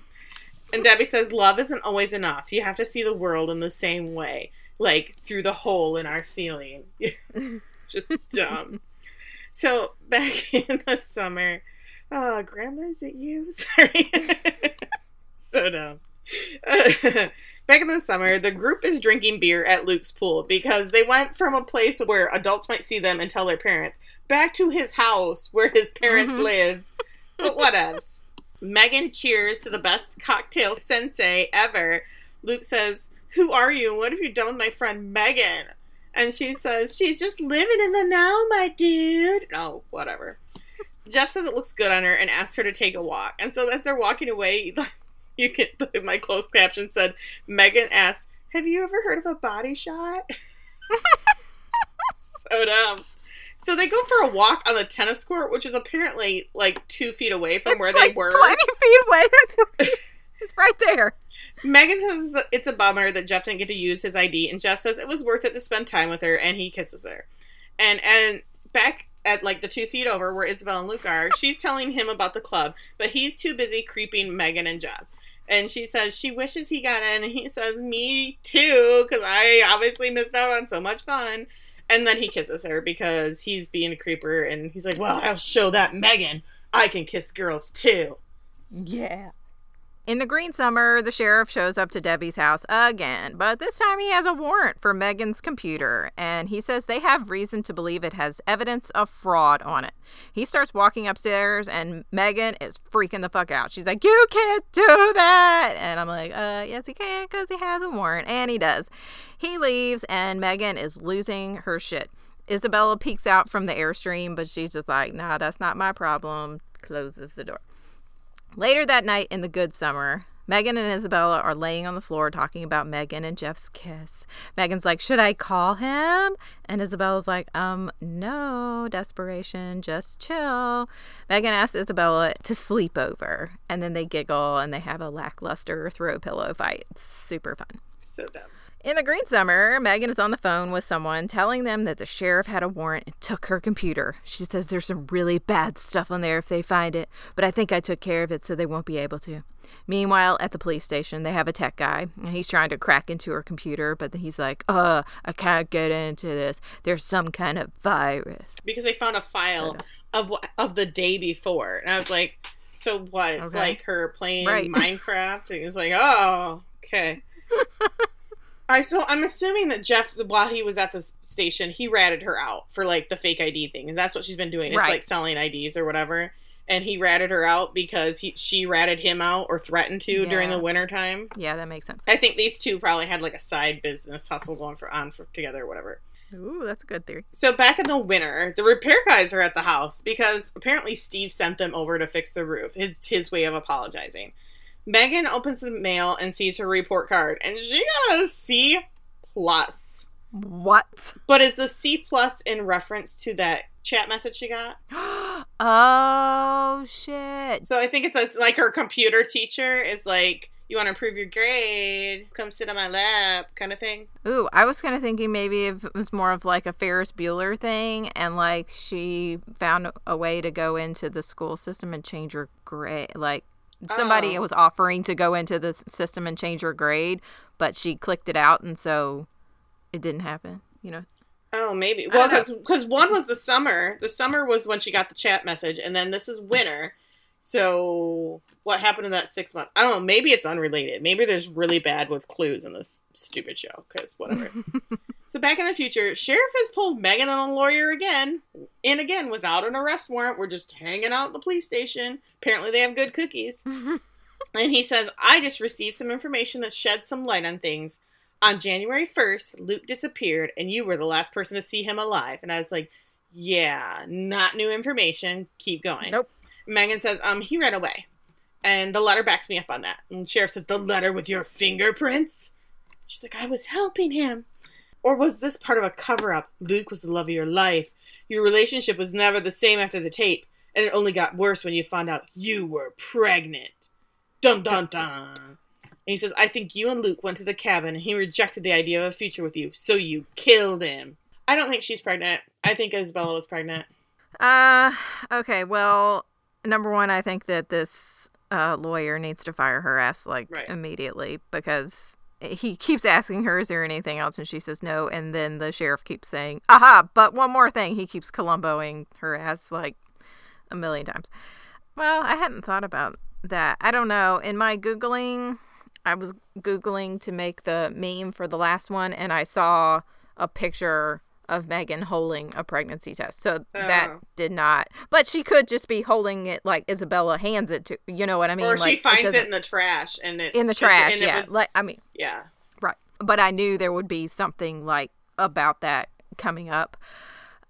And Debbie says, Love isn't always enough. You have to see the world in the same way, like through the hole in our ceiling. *laughs* Just dumb. So back *laughs* in the summer, oh, Grandma, is it you? *laughs* Sorry. so dumb. *laughs* back in the summer, the group is drinking beer at Luke's pool because they went from a place where adults might see them and tell their parents back to his house where his parents Mhm. live. But whatevs. Megan cheers to the best cocktail sensei ever. Luke says, Who are you? What have you done with my friend Megan? And she says, She's just living in the now, my dude. No, whatever. Jeff says it looks good on her and asks her to take a walk. And so as they're walking away, *laughs* you can my closed caption said, Megan asks, Have you ever heard of a body shot? *laughs* so dumb. So they go for a walk on the tennis court, which is apparently like two feet away from it's where like they were. 20 feet away. That's *laughs* it's right there. Megan says it's a bummer that Jeff didn't get to use his ID, and Jeff says it was worth it to spend time with her, and he kisses her. And and back at like the two feet over where Isabel and Luke are, she's telling him about the club, but he's too busy creeping Megan and Jeff. And she says she wishes he got in, and he says, "Me too," because I obviously missed out on so much fun. And then he kisses her because he's being a creeper, and he's like, "Well, I'll show that Megan I can kiss girls too." Yeah. In the green summer, the sheriff shows up to Debbie's house again, but this time he has a warrant for Megan's computer, and he says they have reason to believe it has evidence of fraud on it. He starts walking upstairs, and Megan is freaking the fuck out. She's like, You can't do that! And I'm like, Uh, yes, he can, because he has a warrant, and he does. He leaves, and Megan is losing her shit. Isabella peeks out from the Airstream, but she's just like, Nah, that's not my problem. Closes the door. Later that night in the good summer, Megan and Isabella are laying on the floor talking about Megan and Jeff's kiss. Megan's like, Should I call him? And Isabella's like, Um, no, desperation, just chill. Megan asks Isabella to sleep over, and then they giggle and they have a lackluster throw pillow fight. It's super fun. So dumb. In the green summer, Megan is on the phone with someone telling them that the sheriff had a warrant and took her computer. She says there's some really bad stuff on there if they find it, but I think I took care of it so they won't be able to. Meanwhile, at the police station, they have a tech guy, and he's trying to crack into her computer, but he's like, uh, I can't get into this. There's some kind of virus. Because they found a file of wh- of the day before, and I was like, "So what? It's Okay. like her playing Right. *laughs* Minecraft." And it's like, "Oh, okay." *laughs* I so I'm assuming that Jeff, while he was at the station, he ratted her out for like the fake ID thing, and that's what she's been doing. It's Right. like selling IDs or whatever. And he ratted her out because he she ratted him out or threatened to during the winter time. Yeah, that makes sense. I think these two probably had like a side business hustle going for on for together or whatever. Ooh, that's a good theory. So back in the winter, the repair guys are at the house because apparently Steve sent them over to fix the roof. It's his way of apologizing. Megan opens the mail and sees her report card, and she got a C plus. What? But is the C plus in reference to that chat message she got? *gasps* oh, shit. So I think it's a, like her computer teacher is like, "You want to improve your grade? Come sit on my lap," kind of thing. Ooh, I was kind of thinking maybe if it was more of like a Ferris Bueller thing, and like she found a way to go into the school system and change her grade. Like somebody Oh. was offering to go into the system and change her grade, but she clicked it out, and so it didn't happen. You know? Oh, maybe. Well, don't because one was the summer. The summer was when she got the chat message, and then this is winter. So what happened in that six months? I don't know. Maybe it's unrelated. Maybe there's really bad with clues in this stupid show. Because whatever. *laughs* so back in the future, sheriff has pulled Megan and a lawyer again, and again without an arrest warrant. We're just hanging out at the police station. Apparently, they have good cookies. *laughs* And he says, I just received some information that sheds some light on things. On January 1st, Luke disappeared, and you were the last person to see him alive. And I was like, yeah, not new information. Keep going. Nope. Megan says, um, he ran away. And the letter backs me up on that. And Sheriff says, the letter with your fingerprints? She's like, I was helping him. Or was this part of a cover up? Luke was the love of your life. Your relationship was never the same after the tape, and it only got worse when you found out you were pregnant. Dun dun dun. And he says, I think you and Luke went to the cabin and he rejected the idea of a future with you, so you killed him. I don't think she's pregnant. I think Isabella was pregnant. Uh, okay. Well, number one, I think that this uh, lawyer needs to fire her ass like Right. immediately because he keeps asking her, "Is there anything else?" and she says no, and then the sheriff keeps saying, "Aha!" But one more thing, he keeps Columboing her ass like a million times. Well, I hadn't thought about that. I don't know. In my googling, I was googling to make the meme for the last one, and I saw a picture of Megan holding a pregnancy test. So that Oh. did not. But she could just be holding it like Isabella hands it to. You know what I mean? or like, she finds it, doesn't- in the trash and it's in the trash. Yeah. was- like I mean, yeah. right. But I knew there would be something like about that coming up.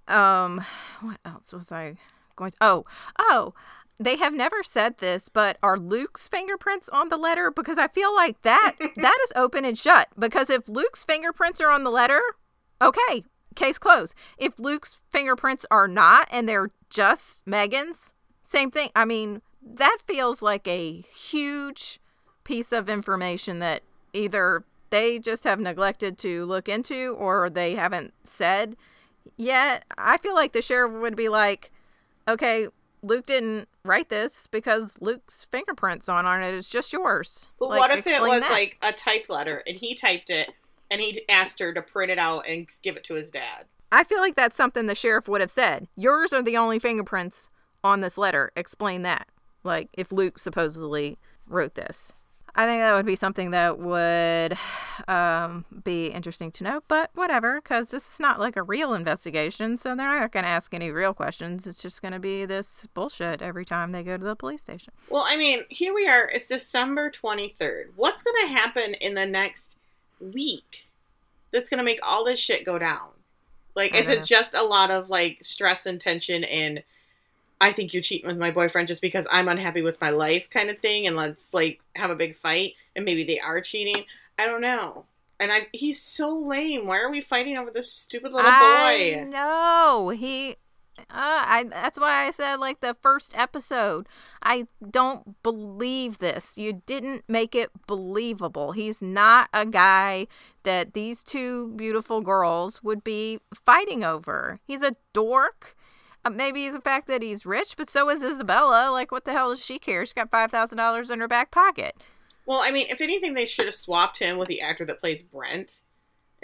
Um, what else was I going? To, oh, oh. They have never said this, but are Luke's fingerprints on the letter? Because I feel like that *laughs* that is open and shut. Because if Luke's fingerprints are on the letter, okay, case closed. If Luke's fingerprints are not and they're just Megan's, same thing. I mean, that feels like a huge piece of information that either they just have neglected to look into or they haven't said yet. I feel like the sheriff would be like, okay, Luke didn't write this because Luke's fingerprints on on it. It's just yours. But Like, what if it was that. like a type letter and he typed it and he asked her to print it out and give it to his dad? I feel like that's something the sheriff would have said. Yours are the only fingerprints on this letter. Explain that. Like if Luke supposedly wrote this. I think that would be something that would um, be interesting to know, but whatever, because this is not like a real investigation, so they're not going to ask any real questions. It's just going to be this bullshit every time they go to the police station. Well, I mean, here we are. It's December 23rd. What's going to happen in the next week that's going to make all this shit go down? Like, is don't it uh-huh. just a lot of like stress and tension and I think you're cheating with my boyfriend just because I'm unhappy with my life kind of thing and let's like have a big fight and maybe they are cheating? I don't know. And I he's so lame. Why are we fighting over this stupid little I boy? know he. Uh, I that's why I said like the first episode. I don't believe this. You didn't make it believable. He's not a guy that these two beautiful girls would be fighting over. He's a dork. Uh, maybe it's the fact that he's rich, but so is Isabella. Like, what the hell does she care? She's got five thousand dollars in her back pocket. Well, I mean, if anything, they should have swapped him with the actor that plays Brent,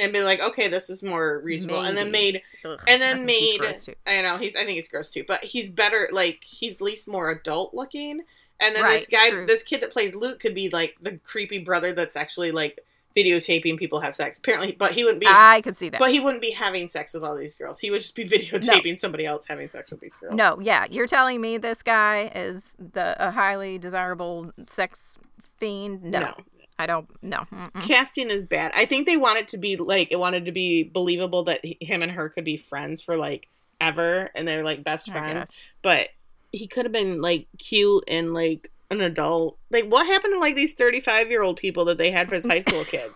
and be like, okay, this is more reasonable, and then made, Ugh, and then he's made. I know he's. I think he's gross too, but he's better. Like he's at least more adult looking. And then this guy, true. this kid that plays Luke, could be like the creepy brother that's actually like videotaping people have sex. Apparently, but he wouldn't be. I could see that. but he wouldn't be having sex with all these girls. He would just be videotaping somebody else having sex with these girls. No, yeah, you're telling me this guy is the a highly desirable sex fiend? No, No. I don't. know. Casting is bad. I think they wanted to be like it wanted to be believable that he- him and her could be friends for like ever, and they're like best friends. But he could have been like cute and like an adult. Like what happened to like these thirty five year old people that they had for his high school *laughs* kids?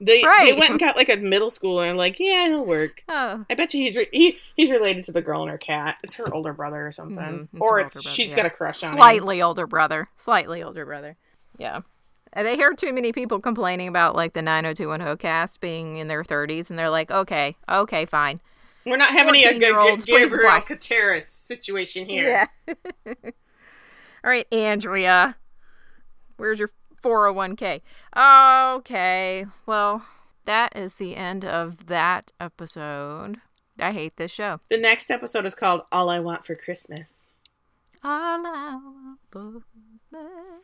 They they went and got like a middle schooler and like yeah he'll work. Oh, I bet you he's re- he he's related to the girl and her cat. It's her older brother or something, Mhm, it's or it's brother, she's yeah. got a crush on him. slightly older brother. Slightly older brother. Yeah. They hear too many people complaining about like the 90210 cast being in their 30s, and they're like, okay, okay, fine. We're not having a good 14-year-olds, please Gabrielle. Carteris situation here. Yeah. *laughs* All right, Andrea. Where's your 401k? Okay. Well, that is the end of that episode. I hate this show. The next episode is called All I Want for Christmas. All I want for Christmas.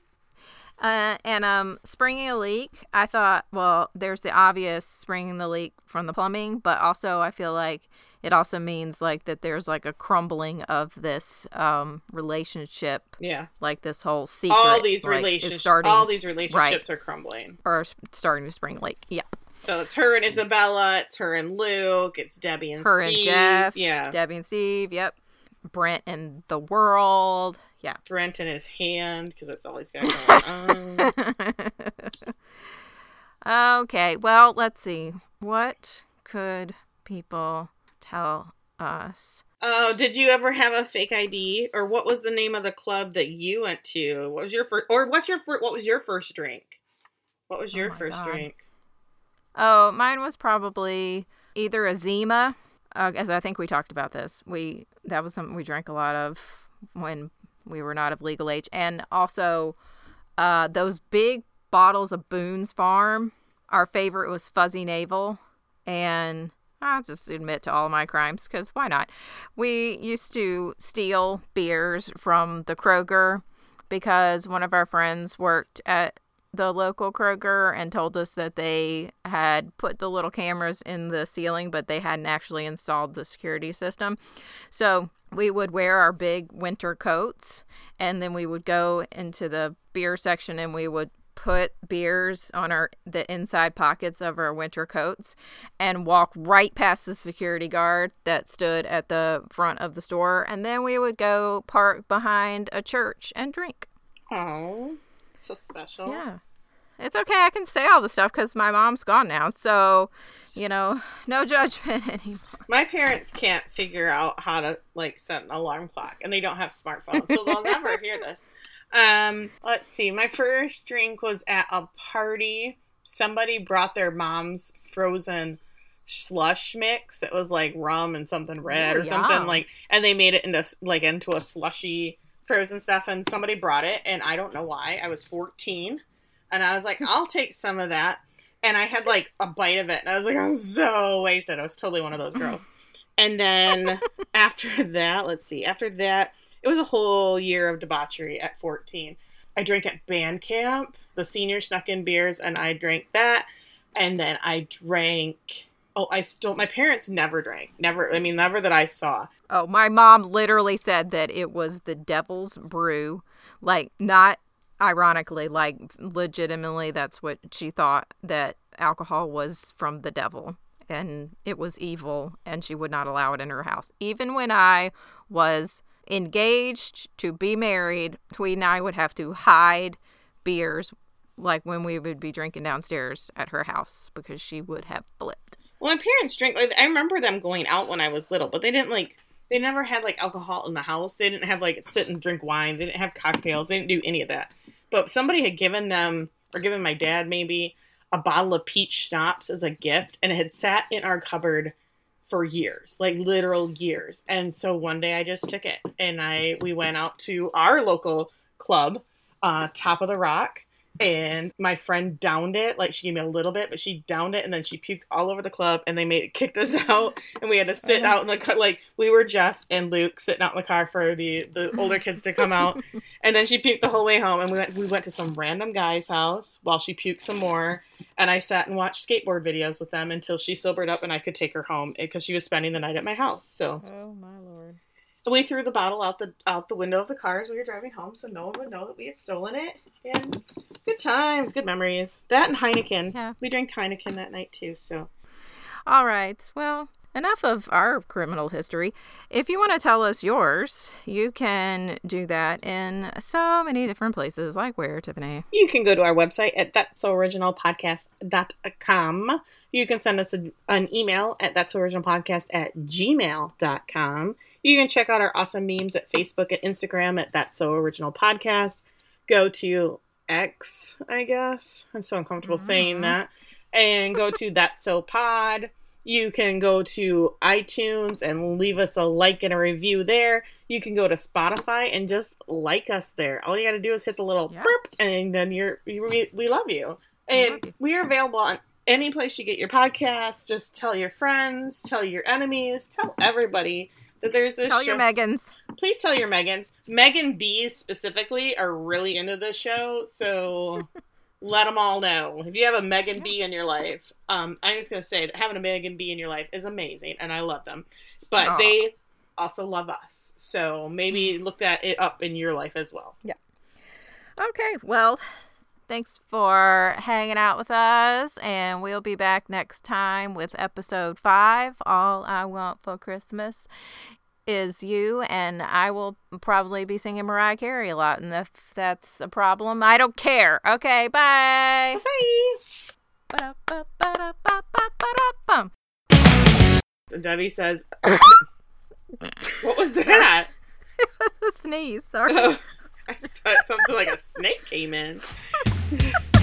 Uh, and um, springing a leak. I thought, well, there's the obvious springing the leak from the plumbing, but also I feel like it also means like that there's like a crumbling of this um relationship, Yeah. like this whole secret. all these like, relationships starting all these relationships are crumbling. or starting to spring leak. Yeah, So it's her and Isabella, it's her and Luke, it's Debbie and her Steve. and Jeff, Yeah. Debbie and Steve. Yep, Brent and the world. Yeah. Brent in his hand because that's all he's got going on. *laughs* okay, well, let's see. What could people tell us? Oh, did you ever have a fake ID, or what was the name of the club that you went to? What was your first, or what's your fir- what was your first drink? What was Oh your my first God. drink? Oh, mine was probably either a Zima, uh, as I think we talked about this. We that was something we drank a lot of when we were not of legal age, and also uh, those big bottles of Boone's Farm. Our favorite was Fuzzy Navel, and I'll just admit to all my crimes because why not? We used to steal beers from the Kroger because one of our friends worked at the local Kroger and told us that they had put the little cameras in the ceiling, but they hadn't actually installed the security system. So we would wear our big winter coats and then we would go into the beer section and we would put beers on our the inside pockets of our winter coats and walk right past the security guard that stood at the front of the store and then we would go park behind a church and drink Oh, so special. yeah. It's okay. I can say all the stuff because my mom's gone now. So, you know, *sighs* no judgment *laughs* anymore. My parents can't figure out how to like set an alarm clock, and they don't have smartphones, so they'll never *laughs* hear this. Um, let's see. My first drink was at a party. Somebody brought their mom's frozen slush mix. It was like rum and something red Ooh, or something yum. like, and they made it into like into a slushy frozen stuff. And somebody brought it, and I don't know why. I was fourteen, and I was like, I'll take some of that. And I had like a bite of it, and I was like, I'm so wasted. I was totally one of those girls. And then *laughs* after that, let's see. After that, it was a whole year of debauchery at 14. I drank at band camp. The seniors snuck in beers, and I drank that. And then I drank. Oh, I still. My parents never drank. Never. I mean, never that I saw. Oh, my mom literally said that it was the devil's brew. Like, not ironically, like, legitimately, that's what she thought that alcohol was from the devil and it was evil and she would not allow it in her house. Even when I was engaged to be married, Tweed and I would have to hide beers like when we would be drinking downstairs at her house because she would have flipped. Well, my parents drank. Like, I remember them going out when I was little, but they didn't like. They never had like alcohol in the house. They didn't have like sit and drink wine. They didn't have cocktails. They didn't do any of that. But somebody had given them, or given my dad maybe, a bottle of peach schnapps as a gift, and it had sat in our cupboard for years, like literal years. And so one day I just took it, and I we went out to our local club, uh, Top of the Rock, and my friend downed it. Like she gave me a little bit, but she downed it, and then she puked all over the club, and they made kicked us *laughs* out, and we had to sit oh. out in the car. Like we were Jeff and Luke sitting out in the car for the the older kids to come out, *laughs* and then she puked the whole way home, and we went we went to some random guy's house while she puked some more, and I sat and watched skateboard videos with them until she sobered up and I could take her home because she was spending the night at my house. So Oh my lord. We threw the bottle out the out the window of the car as we were driving home, so no one would know that we had stolen it. And good times, good memories. That and Heineken. Yeah. We drank Heineken that night too. So All right. Well, enough of our criminal history. If you want to tell us yours, you can do that in so many different places. Like where, Tiffany? you can go to our website at that's so original podcast.com. You can send us a, an email at that's so original podcast at gmail.com. You can check out our awesome memes at Facebook and Instagram at that's so original podcast. Go to X, I guess. I'm so uncomfortable saying Mhm. that. And go to *laughs* that's so pod. You can go to iTunes and leave us a like and a review there. You can go to Spotify and just like us there. All you got to do is hit the little Yeah. burp, and then you're you, we, we love you. We And love you. we are available on any place you get your podcast. Just tell your friends, tell your enemies, tell everybody that there's this Tell show. your Megans. Please tell your Megans. Megan B's specifically are really into this show, so *laughs* let them all know. If you have a Megan B in your life, um, I'm just gonna say that having a Megan B in your life is amazing, and I love them. But Aw. they also love us, so maybe *sighs* look that it up in your life as well. Yeah. Okay. Well, thanks for hanging out with us. And we'll be back next time with episode five All I Want for Christmas is You. And I will probably be singing Mariah Carey a lot. And if that's a problem, I don't care. Okay. Bye. Bye. Debbie says, *laughs* "What was that?" *laughs* It was a sneeze. Sorry. Oh, I thought something like a snake came in. *laughs*